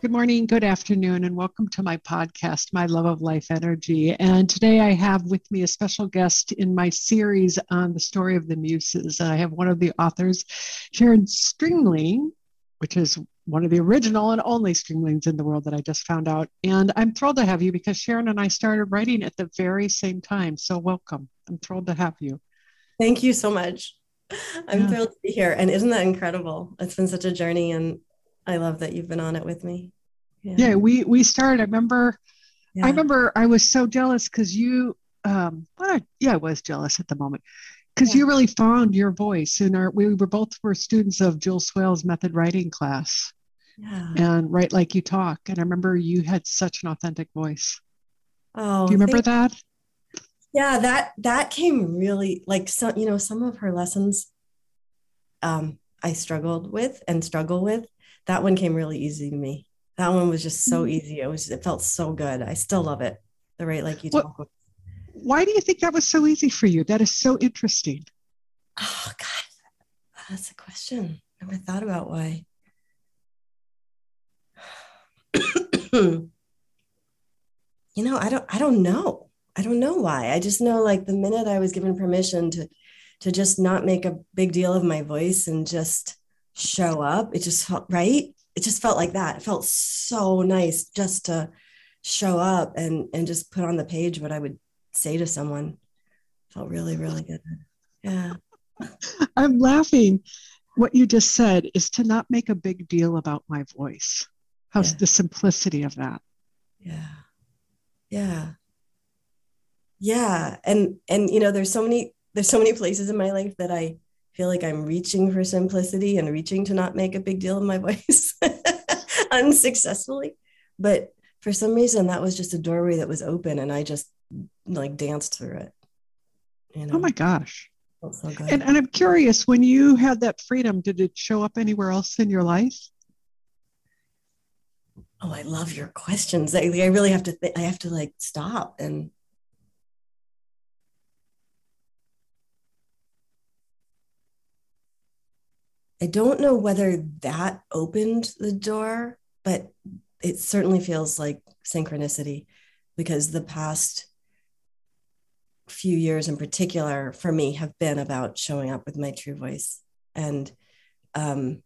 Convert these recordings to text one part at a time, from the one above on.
Good morning, good afternoon, and welcome to my podcast, My Love of Life Energy. And today I have with me a special guest in my series on the story of the Muses. I have one of the authors, Sharon Strimling, which is one of the original and only Strimlings in the world that I just found out. And I'm thrilled to have you because Sharon and I started writing at the very same time. So welcome. I'm thrilled to have you. Thank you so much. I'm yeah. thrilled to be here. And isn't that incredible? It's been such a journey and I love that you've been on it with me. Yeah, yeah we we started. I remember yeah. I remember I was so jealous because you um well, yeah, I was jealous at the moment. Because yeah. you really found your voice and our we were both were students of Jill Swale's method writing class. Yeah. And write like you talk. And I remember you had such an authentic voice. Oh do you remember that? Yeah, that that came really like some, you know, some of her lessons um I struggled with and struggle with that one came really easy to me. That one was just so mm-hmm. easy. It was it felt so good. I still love it. The write like you talk. Why do you think that was so easy for you? That is so interesting. Oh God, that's a question. I never thought about why. you know, I don't I don't know. I don't know why. I just know like the minute I was given permission to to just not make a big deal of my voice and just show up. It just felt right. It just felt like that. It felt so nice just to show up and and just put on the page what I would say to someone. Felt really, really good. Yeah. I'm laughing. What you just said is to not make a big deal about my voice. How's yeah. the simplicity of that? Yeah. Yeah. Yeah. And and you know, there's so many there's so many places in my life that I feel like I'm reaching for simplicity and reaching to not make a big deal of my voice unsuccessfully. But for some reason, that was just a doorway that was open, and I just like danced through it. You oh know? Oh my gosh! So and, and I'm curious, when you had that freedom, did it show up anywhere else in your life? Oh, I love your questions. I, I really have to. Th- I have to like stop and I don't know whether that opened the door, but it certainly feels like synchronicity because the past few years in particular for me have been about showing up with my true voice and um,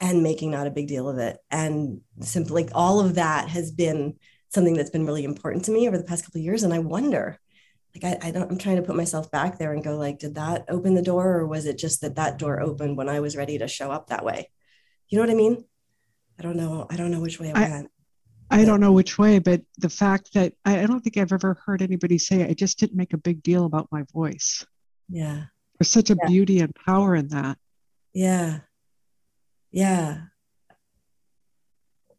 and making not a big deal of it. And simply like all of that has been something that's been really important to me over the past couple of years and i wonder like I, I don't i'm trying to put myself back there and go like did that open the door or was it just that that door opened when i was ready to show up that way you know what i mean i don't know i don't know which way i, I went I don't know which way, but the fact that I, I don't think I've ever heard anybody say I just didn't make a big deal about my voice. Yeah. There's such a yeah. beauty and power in that. Yeah. Yeah.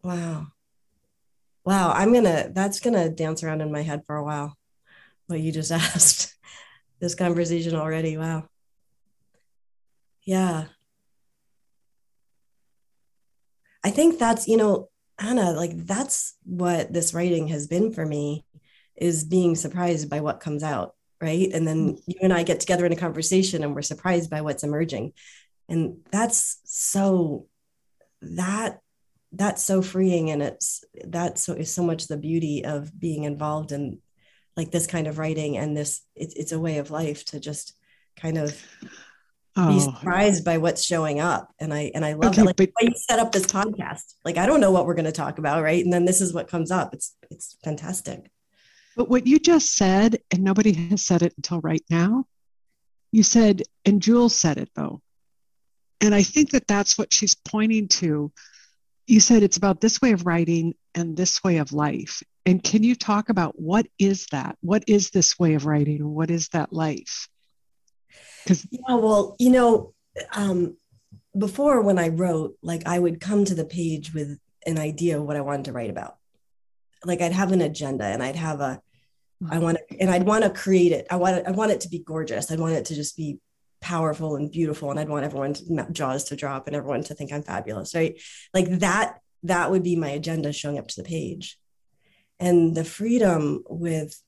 Wow. Wow. I'm to, that's to dance around in my head for a while what you just asked this conversation already. Wow. Yeah. I think that's, you know, Anna, like that's what this writing has been for me is being surprised by what comes out. Right. And then mm-hmm. you and I get together in a conversation and we're surprised by what's emerging. And that's so, that that's so freeing and it's that's so is so much the beauty of being involved in like this kind of writing and this it's, it's a way of life to just kind of oh. be surprised by what's showing up. And i and i love okay, it. Like but, you set up this podcast? Like i don't know what we're going to talk about right? And then this is what comes up. It's it's fantastic. But what you just said and nobody has said it until right now you said and jules said it though. And i think that that's what she's pointing to you said it's about this way of writing and this way of life and can you talk about what is that? What is this way of writing? What is that life? Because yeah, well, you know, um, before when I wrote, like I would come to the page with an idea of what I wanted to write about. Like I'd have an agenda and I'd have a, I want to, and I'd want to create it. I want it, I want it to be gorgeous. I'd want it to just be powerful and beautiful. And I'd want everyone's jaws to drop and everyone to think I'm fabulous. Right. Like that, that would be my agenda showing up to the page. And the freedom with,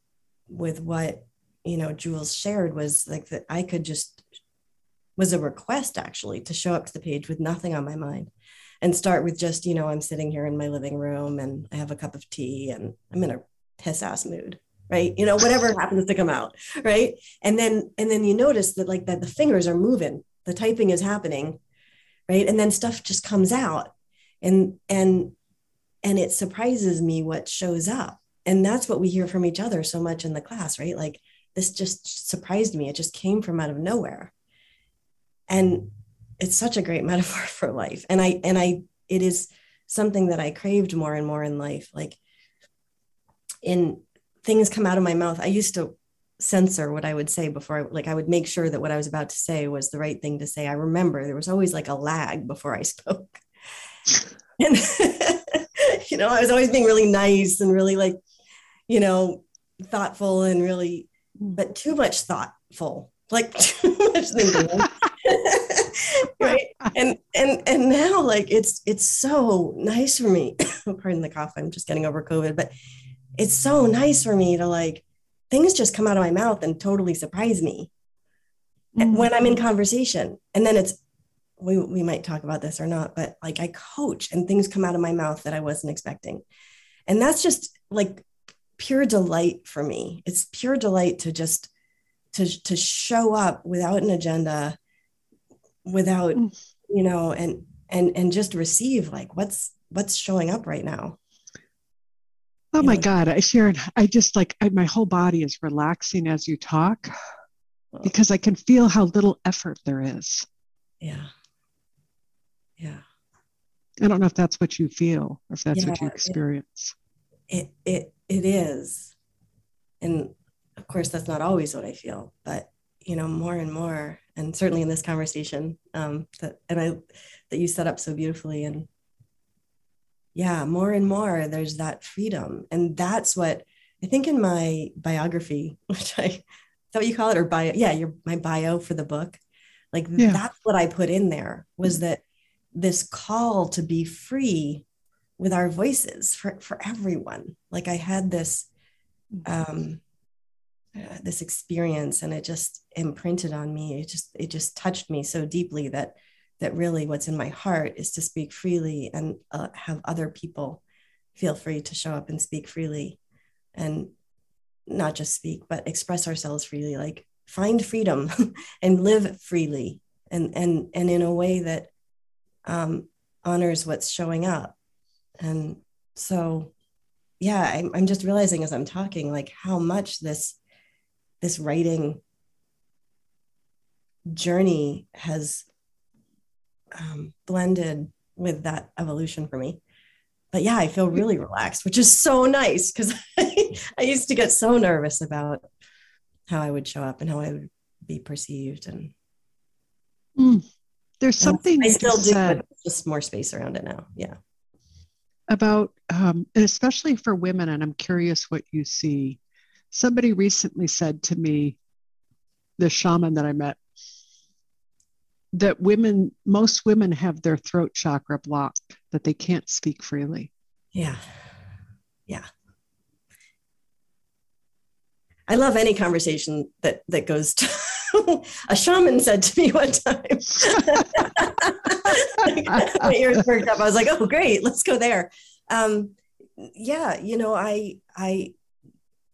with what, you know, Jules shared was like that I could just, was a request actually to show up to the page with nothing on my mind and start with just, you know, I'm sitting here in my living room and I have a cup of tea and I'm in a piss ass mood right? You know whatever happens to come out right? And then and then you notice that like that the fingers are moving the typing is happening right? And then stuff just comes out. And and and it surprises me what shows up. And that's what we hear from each other so much in the class right? Like this just surprised me. It just came from out of nowhere. And it's such a great metaphor for life. And i and i it is something that i craved more and more in life. Like in things come out of my mouth. I used to censor what i would say before I, like i would make sure that what i was about to say was the right thing to say. I remember there was always like a lag before i spoke. And you know i was always being really nice and really like you know thoughtful and really but too much thoughtful like too much thinking. Right? And and and now like it's it's so nice for me. Pardon the cough. I'm just getting over covid but it's so nice for me to like things just come out of my mouth and totally surprise me mm-hmm. when i'm in conversation and then it's we, we might talk about this or not but like i coach and things come out of my mouth that i wasn't expecting and that's just like pure delight for me it's pure delight to just to to show up without an agenda without mm. you know and and and just receive like what's what's showing up right now oh my god i sharon i just like I, my whole body is relaxing as you talk because i can feel how little effort there is. Yeah. Yeah. I don't know if that's what you feel or if that's yeah, what you experience it, it it it is. And of course that's not always what i feel but you know more and more and certainly in this conversation um, that and I that you set up so beautifully and yeah more and more there's that freedom. And that's what I think in my biography which I is that what you call it? Or bio yeah your my bio for the book. Like yeah. that's what I put in there was that this call to be free with our voices for for everyone. Like I had this um uh, this experience and it just imprinted on me. It just it just touched me so deeply that that really what's in my heart is to speak freely and uh, have other people feel free to show up and speak freely and not just speak but express ourselves freely like find freedom and live freely and and and in a way that um, honors what's showing up. And so yeah I'm, I'm just realizing as i'm talking like how much this this writing journey has um, blended with that evolution for me. But yeah, I feel really relaxed, which is so nice because I, I used to get so nervous about how I would show up and how I would be perceived. And mm. there's something I still do, but just more space around it now. Yeah. About, um, and especially for women, and I'm curious what you see Somebody recently said to me, the shaman that I met, that women, most women have their throat chakra blocked, that they can't speak freely. Yeah. Yeah. I love any conversation that that goes to a shaman said to me one time. my ears perked up. I was like, "Oh, great, let's go there." Um, yeah, you know, I I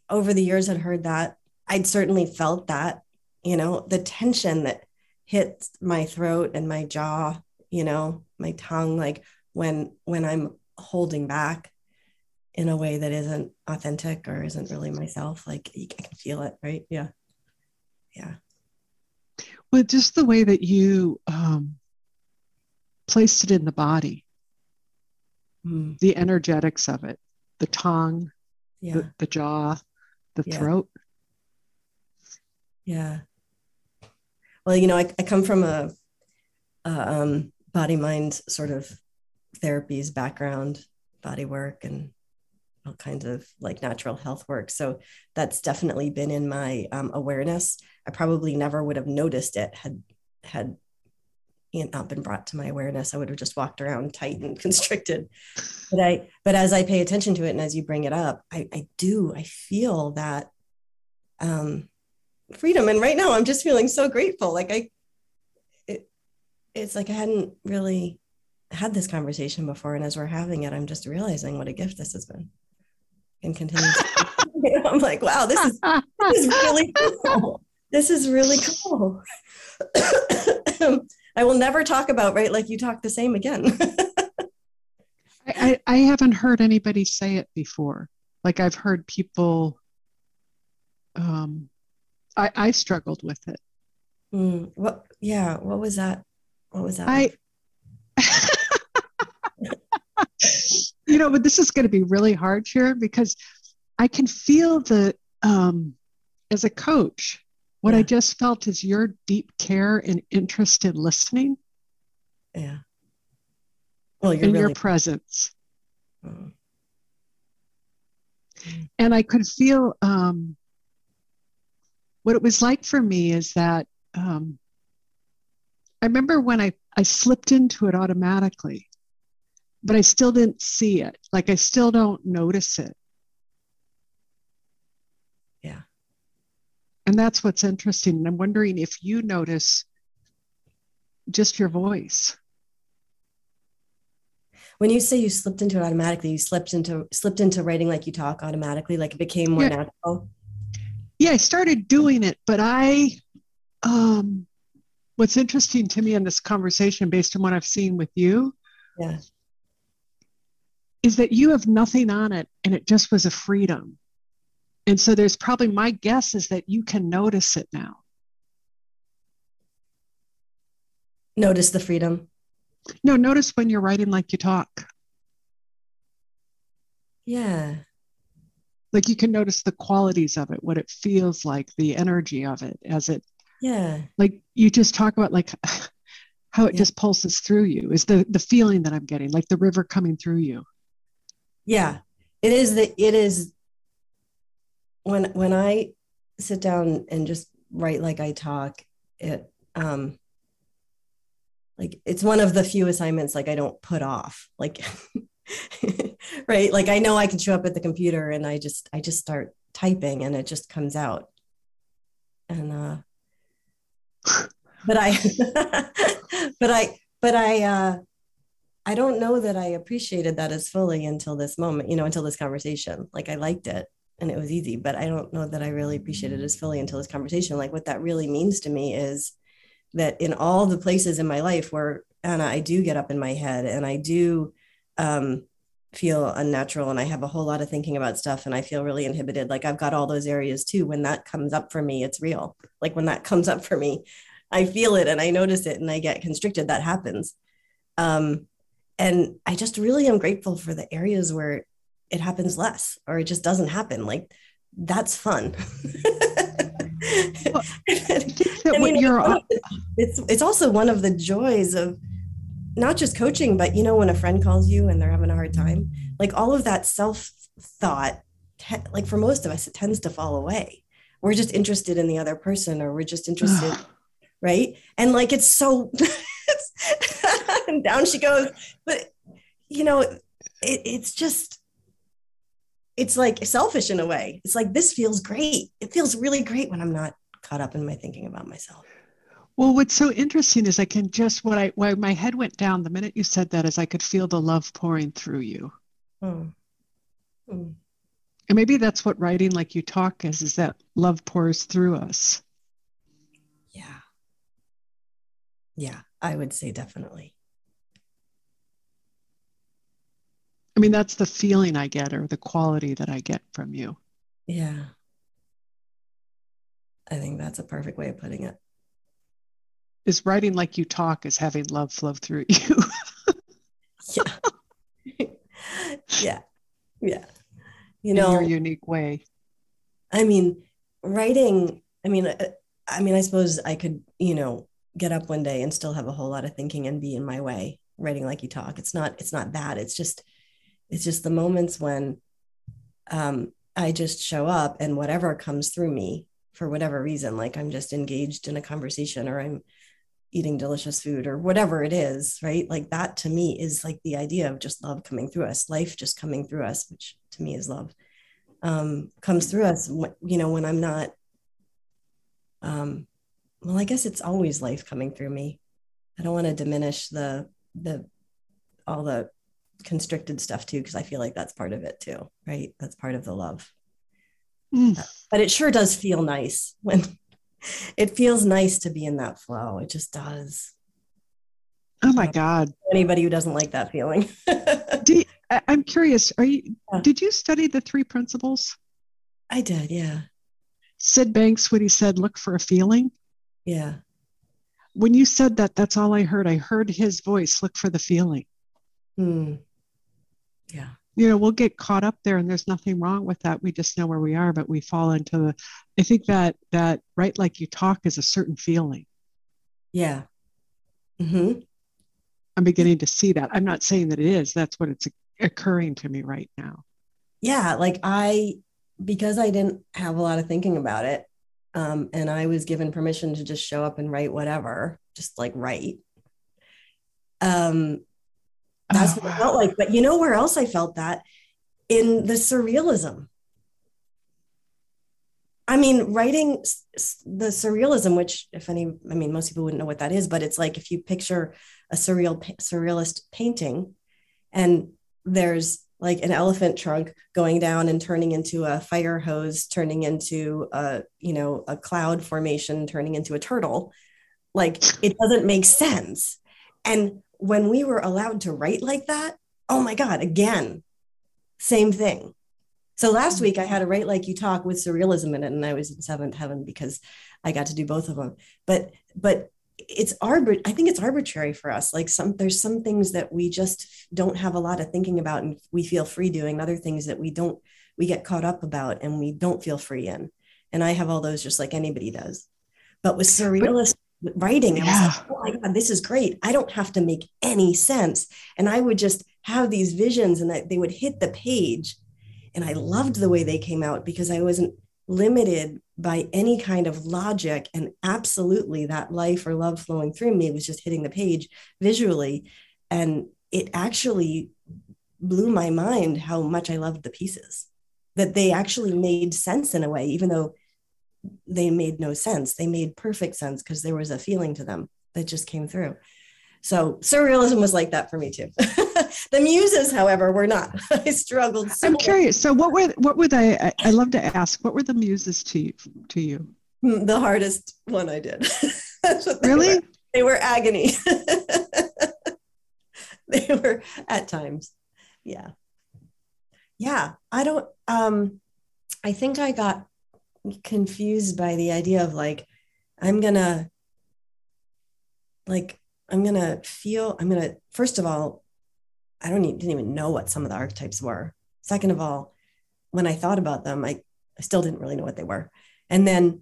over the years had heard that. I'd certainly felt that, you know, the tension that hits my throat and my jaw, you know, my tongue, like when when I'm holding back in a way that isn't authentic or isn't really myself, like you can feel it, right? Yeah. Yeah. Well, just the way that you um, placed it in the body, mm. the energetics of it, the tongue, yeah. the, the jaw, the yeah. throat. Yeah. Well, you know, I, I come from a, a um, body mind sort of therapies background, body work, and all kinds of like natural health work. So that's definitely been in my um, awareness. I probably never would have noticed it had had not been brought to my awareness. I would have just walked around tight and constricted. But I but as I pay attention to it and as you bring it up, I, I do I feel that um, freedom. And write now I'm just feeling so grateful. Like I it, it's like I hadn't really had this conversation before. And as we're having it, I'm just realizing what a gift this has been and continue. I'm like, wow, this is, this is really cool. This is really cool. I will never talk about right like you talk the same again. I, I haven't heard anybody say it before. Like I've heard people um I, I struggled with it. Mm, what yeah, what was that? What was that? I you know, but this is going to be really hard here because I can feel the, um, as a coach, what yeah. I just felt is your deep care and interest in listening. Yeah. Well, you're and really- your presence. Mm. And I could feel um, what it was like for me is that um, I remember when I, I slipped into it automatically but I still didn't see it. Like I still don't notice it. Yeah. And that's what's interesting. And I'm wondering if you notice just your voice. When you say you slipped into it automatically, you slipped into slipped into writing like you talk automatically, like it became more yeah. natural. Yeah, I started doing it, but I um what's interesting to me in this conversation based on what I've seen with you yeah is that you have nothing on it and it just was a freedom. And so there's probably my guess is that you can notice it now. Notice the freedom. No, notice when you're writing like you talk. Yeah. Like you can notice the qualities of it, what it feels like, the energy of it as it. Yeah. Like you just talk about like how it yeah. just pulses through you is the the feeling that I'm getting, like the river coming through you yeah it is that it is when when i sit down and just write like i talk it um like it's one of the few assignments like i don't put off like right like i know i can show up at the computer and i just i just start typing and it just comes out and uh but i but i but i uh I don't know that I appreciated that as fully until this moment, you know, until this conversation. Like I liked it and it was easy, but I don't know that I really appreciated it as fully until this conversation. Like what that really means to me is that in all the places in my life where Anna, I do get up in my head and I do um, feel unnatural and I have a whole lot of thinking about stuff and I feel really inhibited. Like I've got all those areas too. When that comes up for me, it's real. Like when that comes up for me, I feel it and I notice it and I get constricted. That happens. Um, and i just really am grateful for the areas where it happens less or it just doesn't happen like that's fun I mean, it's it's also one of the joys of not just coaching but you know when a friend calls you and they're having a hard time like all of that self thought like for most of us it tends to fall away we're just interested in the other person or we're just interested right and like it's so and down she goes. But you know, it, it's just it's like selfish in a way. It's like this feels great. It feels really great when I'm not caught up in my thinking about myself. Well, what's so interesting is I can just what I why my head went down the minute you said that is I could feel the love pouring through you. Hmm. Hmm. And maybe that's what writing like you talk is, is that love pours through us. Yeah. Yeah, I would say definitely. I mean, that's the feeling I get or the quality that I get from you. Yeah. I think that's a perfect way of putting it. Is writing like you talk is having love flow through you. yeah. yeah. Yeah. You know, In your unique way. I mean, writing, I mean, uh, I mean, I suppose I could, you know, get up one day and still have a whole lot of thinking and be in my way writing like you talk. It's not, it's not that. It's just, it's just the moments when um, I just show up and whatever comes through me for whatever reason, like I'm just engaged in a conversation or I'm eating delicious food or whatever it is, right? Like that to me is like the idea of just love coming through us, life just coming through us, which to me is love, um, comes through us, you know, when I'm not, um, well, I guess it's always life coming through me. I don't want to diminish the, the, all the constricted stuff too, because I feel like that's part of it too, right? That's part of the love. Mm. But it sure does feel nice when it feels nice to be in that flow. It just does. Oh my God. Anybody who doesn't like that feeling. you, I, am curious, are you yeah. did you study the three principles? I did, yeah. Syd Banks, when he said, look for a feeling. Yeah. When you said that, that's all I heard. I heard his voice, look for the feeling. Hmm. Yeah you know we'll get caught up there and there's nothing wrong with that. We just know where we are but we fall into the i think that that write like you talk is a certain feeling. Yeah. Mm-hmm. i'm beginning to see that. I'm not saying that it is. That's what it's occurring to me right now. Yeah like i because i didn't have a lot of thinking about it um, and i was given permission to just show up and write whatever just like write um that's oh, what it felt like. But you know where else I felt that? In the surrealism. I mean, writing the surrealism, which, if any, I mean, most people wouldn't know what that is, but it's like if you picture a surreal surrealist painting, and there's like an elephant trunk going down and turning into a fire hose, turning into a you know a cloud formation, turning into a turtle. Like it doesn't make sense. And when we were allowed to write like that, oh my God, again, same thing. So last mm-hmm. week I had a write like you talk with surrealism in it, and I was in seventh heaven because I got to do both of them. But but it's arbit I think it's arbitrary for us. Like some there's some things that we just don't have a lot of thinking about and we feel free doing, other things that we don't we get caught up about and we don't feel free in. And I have all those just like anybody does. But with surrealist writing. I yeah. was like, oh my God, this is great. I don't have to make any sense. And I would just have these visions and they would hit the page. And I loved the way they came out because I wasn't limited by any kind of logic. And absolutely that life or love flowing through me was just hitting the page visually. And it actually blew my mind how much I loved the pieces, that they actually made sense in a way, even though they made no sense. They made perfect sense because there was a feeling to them that just came through. So surrealism was like that for me too. the muses, however, were not. I struggled. So I'm curious. So what were what were they? I, I love to ask. What were the muses to you? To you? Hmm, the hardest one I did. really? Were. They were agony. they were at times. Yeah. Yeah. I don't. Um, I think I got confused by the idea of like i'm gonna like i'm gonna feel i'm gonna first of all i don't even, didn't even know what some of the archetypes were. Second of all when i thought about them i, I still didn't really know what they were. And then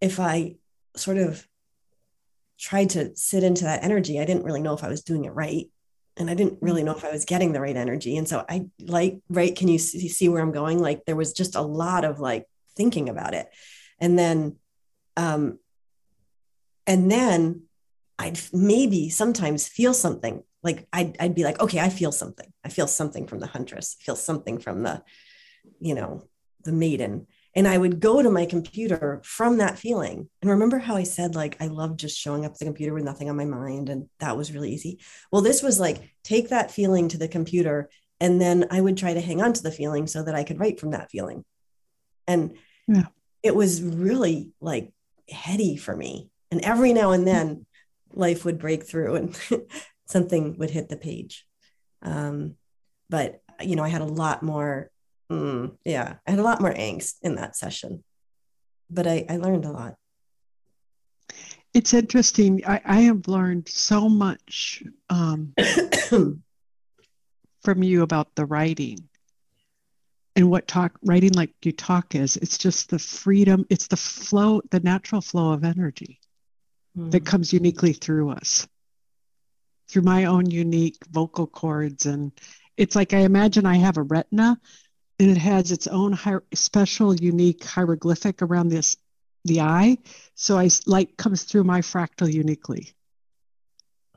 if i sort of tried to sit into that energy i didn't really know if i was doing it right. And i didn't really know if i was getting the right energy. And so i like right can you see, see where i'm going? Like there was just a lot of like thinking about it. And then um and then i'd maybe sometimes feel something like I'd, I'd be like okay i feel something. I feel something from the huntress. I feel something from the you know the maiden. And i would go to my computer from that feeling. And remember how i said like i love just showing up at the computer with nothing on my mind and that was really easy? Well this was like take that feeling to the computer and then i would try to hang on to the feeling so that i could write from that feeling and yeah. it was really like heady for me. And every now and then life would break through and something would hit the page. Um, but, you know, I had a lot more, mm, yeah, I had a lot more angst in that session, but I, I learned a lot. It's interesting. I, I have learned so much um, from you about the writing and what talk writing like you talk is it's just the freedom it's the flow the natural flow of energy mm. that comes uniquely through us through my own unique vocal cords. And it's like I imagine I have a retina and it has its own hier- special, unique hieroglyphic around this the eye. So I light comes through my fractal uniquely.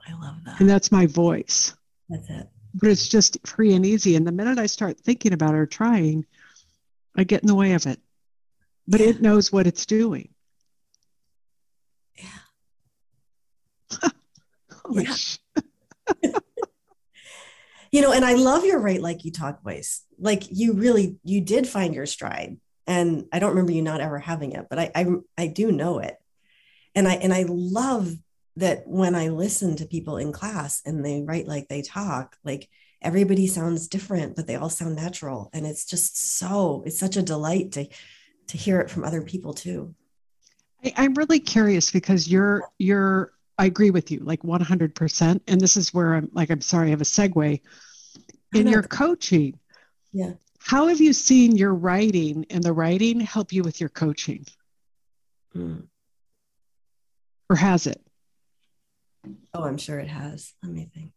I love that. And that's my voice. That's it. But it's just free and easy. And the minute I start thinking about it or trying, I get in the way of it. But Yeah. it knows what it's doing. Yeah. Yeah. you know and i love your write like you talk voice like you really you did find your stride and i don't remember you not ever having it but i i, I do know it and i and i love that when i listen to people in class and they write like they talk like everybody sounds different but they all sound natural and it's just so it's such a delight to to hear it from other people too I, I'm really curious because you're you're I agree with you like 100%. And this is where I'm like, I'm sorry, I have a segue. In your coaching, yeah how have you seen your writing and the writing help you with your coaching? Mm. Or has it? Oh i'm sure it has let me think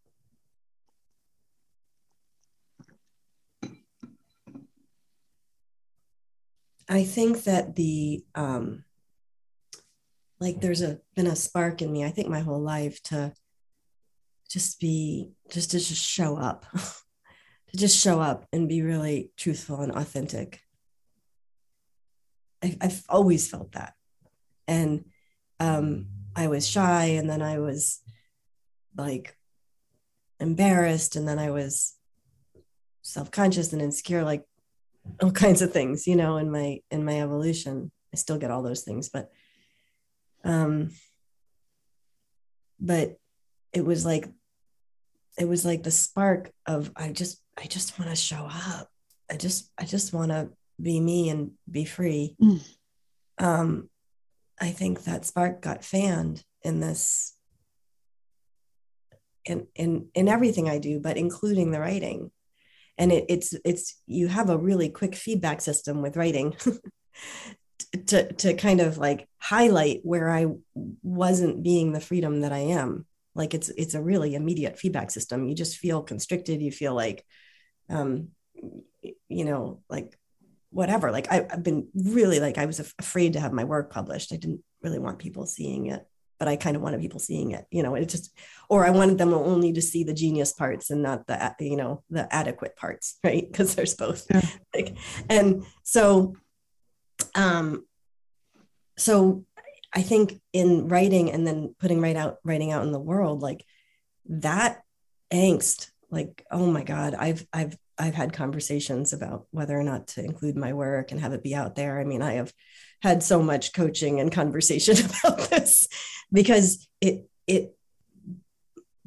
I think that the um like there's a been a spark in me, I think my whole life to just be just to just show up. to just show up and be really truthful and authentic. I, I've always felt that. And um I was shy and then I was like embarrassed and then I was self-conscious and insecure like all kinds of things you know in my in my evolution. I still get all those things but um but it was like it was like the spark of i just i just want to show up. I just i just want to be me and be free. Mm. um i think that spark got fanned in this in in in everything i do but including the writing and it, it's it's you have a really quick feedback system with writing to to kind of like highlight where I wasn't being the freedom that I am. Like it's it's a really immediate feedback system. You just feel constricted. You feel like, um, you know, like whatever. Like I, I've been really like I was af- afraid to have my work published. I didn't really want people seeing it, but I kind of wanted people seeing it. You know, it just or I wanted them only to see the genius parts and not the you know the adequate parts, right? Because there's both. Yeah. Like, and so, um, so I think in writing and then putting right out writing out in the world, like that angst, like oh my god, I've I've I've had conversations about whether or not to include my work and have it be out there. I mean, I have had so much coaching and conversation about this because it it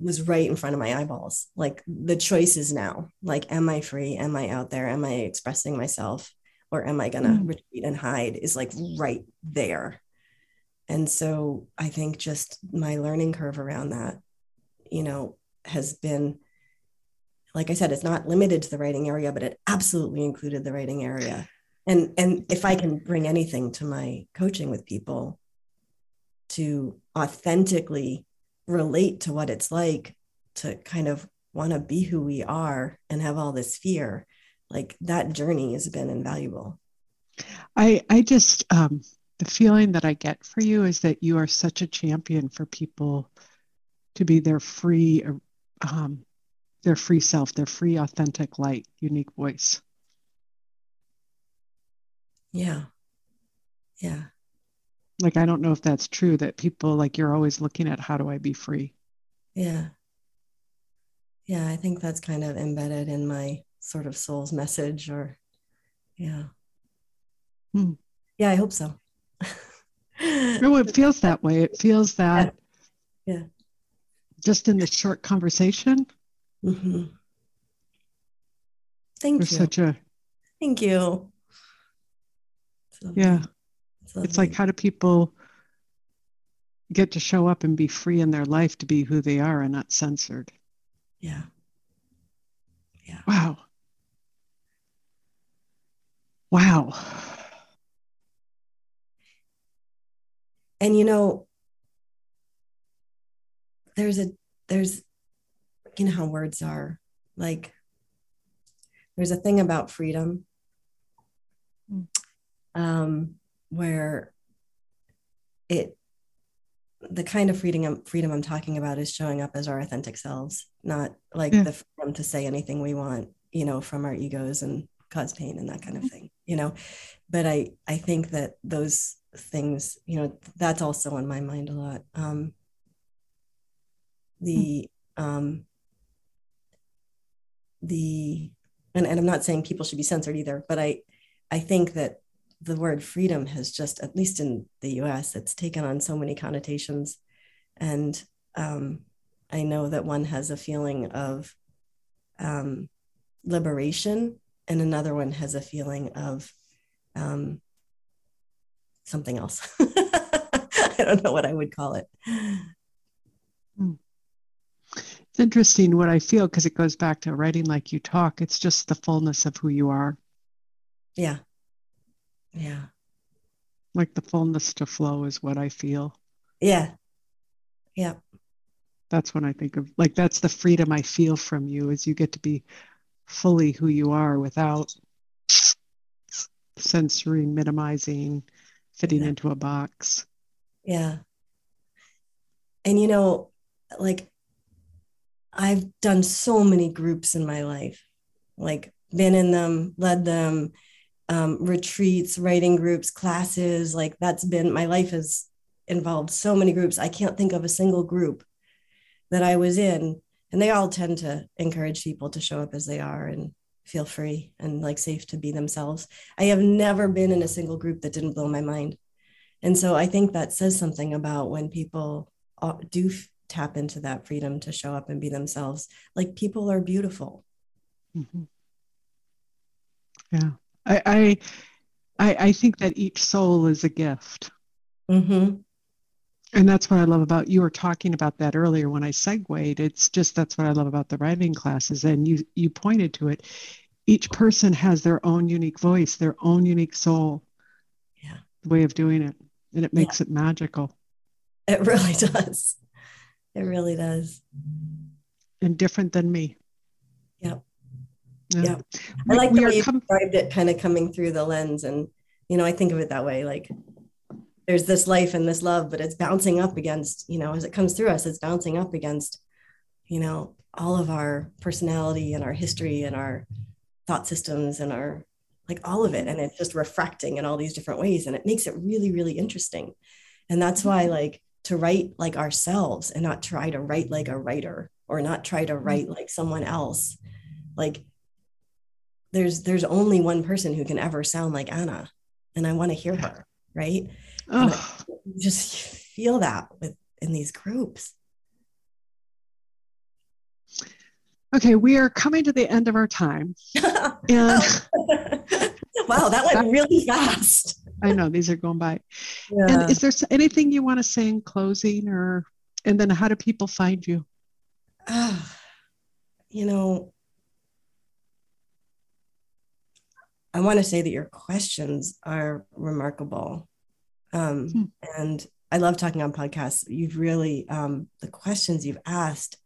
was right in front of my eyeballs. Like the choice is now. Like, am I free? Am I out there? Am I expressing myself? Or am I gonna Mm. retreat and hide? Is like right there. And so I think just my learning curve around that, you know, has been like I said, it's not limited to the writing area, but it absolutely included the writing area. And and if I can bring anything to my coaching with people to authentically relate to what it's like to kind of want to be who we are and have all this fear, like that journey has been invaluable. I I just um, the feeling that I get for you is that you are such a champion for people to be their free, um, their free self, their free, authentic, light, unique voice. Yeah. Yeah. Like I don't know if that's true. That people like you're always looking at how do I be free. Yeah. Yeah. I think that's kind of embedded in my sort of soul's message or, yeah. Hmm. Yeah. I hope so. No, it feels that way. It feels that. Yeah. Just in the short conversation, hmm Thank there's you. such a Thank you. It's yeah. It's, It's like how do people get to show up and be free in their life to be who they are and not censored? Yeah. Yeah. Wow. Wow. and you know there's a there's you know how words are like there's a thing about freedom mm. um, where it the kind of freedom I'm, freedom I'm talking about is showing up as our authentic selves, not like yeah. the freedom to say anything we want, you know, from our egos and cause pain and that kind of thing, you know. But I I think that those things, you know, that's also on my mind a lot. Um, the um, the and, and I'm not saying people should be censored either, but I I think that the word freedom has just, at least in the US, it's taken on so many connotations. And um, I know that one has a feeling of um, liberation, and another one has a feeling of um, something else. I don't know what I would call it. It's interesting what I feel because it goes back to writing like you talk. It's just the fullness of who you are. Yeah. Yeah. Like the fullness to flow is what I feel. Yeah. Yeah. That's when I think of like that's the freedom I feel from you is you get to be fully who you are without censoring, minimizing, fitting yeah. into a box. Yeah. And you know, like I've done so many groups in my life, like been in them, led them, um, retreats, writing groups, classes. Like that's been my life has involved so many groups. I can't think of a single group that I was in. And they all tend to encourage people to show up as they are and feel free and like safe to be themselves. I have never been in a single group that didn't blow my mind. And so I think that says something about when people uh, do tap into that freedom to show up and be themselves. Like people are beautiful. Mm-hmm. Yeah. I, I, I think that each soul is a gift. Mm-hmm. And that's what I love about you were talking about that earlier when I segued. It's just that's what I love about the writing classes. And you you pointed to it. Each person has their own unique voice, their own unique soul. Yeah. Way of doing it. And it makes yeah. it magical. It really does. It really does. And different than me. Yep. Yeah. yeah. I like we the way you com- described it kind of coming through the lens. And, you know, I think of it that way. Like there's this life and this love, but it's bouncing up against, you know, as it comes through us, it's bouncing up against, you know, all of our personality and our history and our thought systems and our like all of it. And it's just refracting in all these different ways. And it makes it really, really interesting. And that's why, like, to write like ourselves and not try to write like a writer or not try to write mm-hmm. like someone else. Like there's there's only one person who can ever sound like Anna, and I want to hear her, right? Oh. just feel that with in these groups. Okay, we are coming to the end of our time. and wow, that went really fast. I know these are going by. Yeah. And is there anything you want to say in closing, or and then how do people find you? Uh, you know, I want to say that your questions are remarkable. Um, hmm. And I love talking on podcasts. You've really, um, the questions you've asked,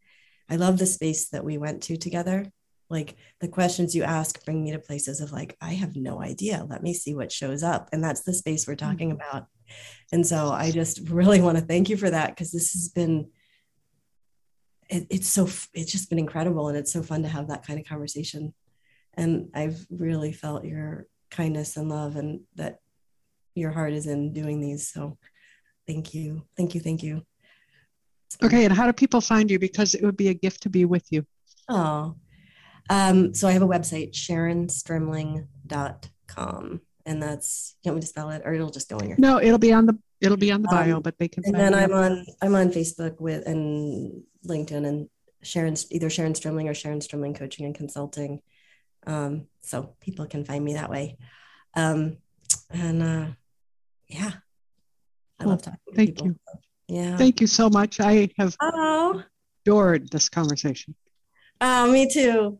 I love the space that we went to together. Like the questions you ask bring me to places of like, I have no idea. Let me see what shows up. And that's the space we're talking hmm. about. And so I just really want to thank you for that because this has been, it, it's so, it's just been incredible. And it's so fun to have that kind of conversation and I've really felt your kindness and love and that your heart is in doing these. So thank you. Thank you. Thank you. Okay. And how do people find you? Because it would be a gift to be with you. Oh, um, so I have a website, sharonstrimling.com. And that's, you want me to spell it or it'll just go in your. No, it'll be on the, it'll be on the bio, um, but they can. And then I'm on, I'm on Facebook with, and LinkedIn and Sharon, either Sharon Strimling or Sharon Strimling Coaching and Consulting. Um, so people can find me that way. Um, and uh, yeah, I love talking. Thank people. you. Yeah. Thank you so much. I have oh. adored this conversation. Oh, me too.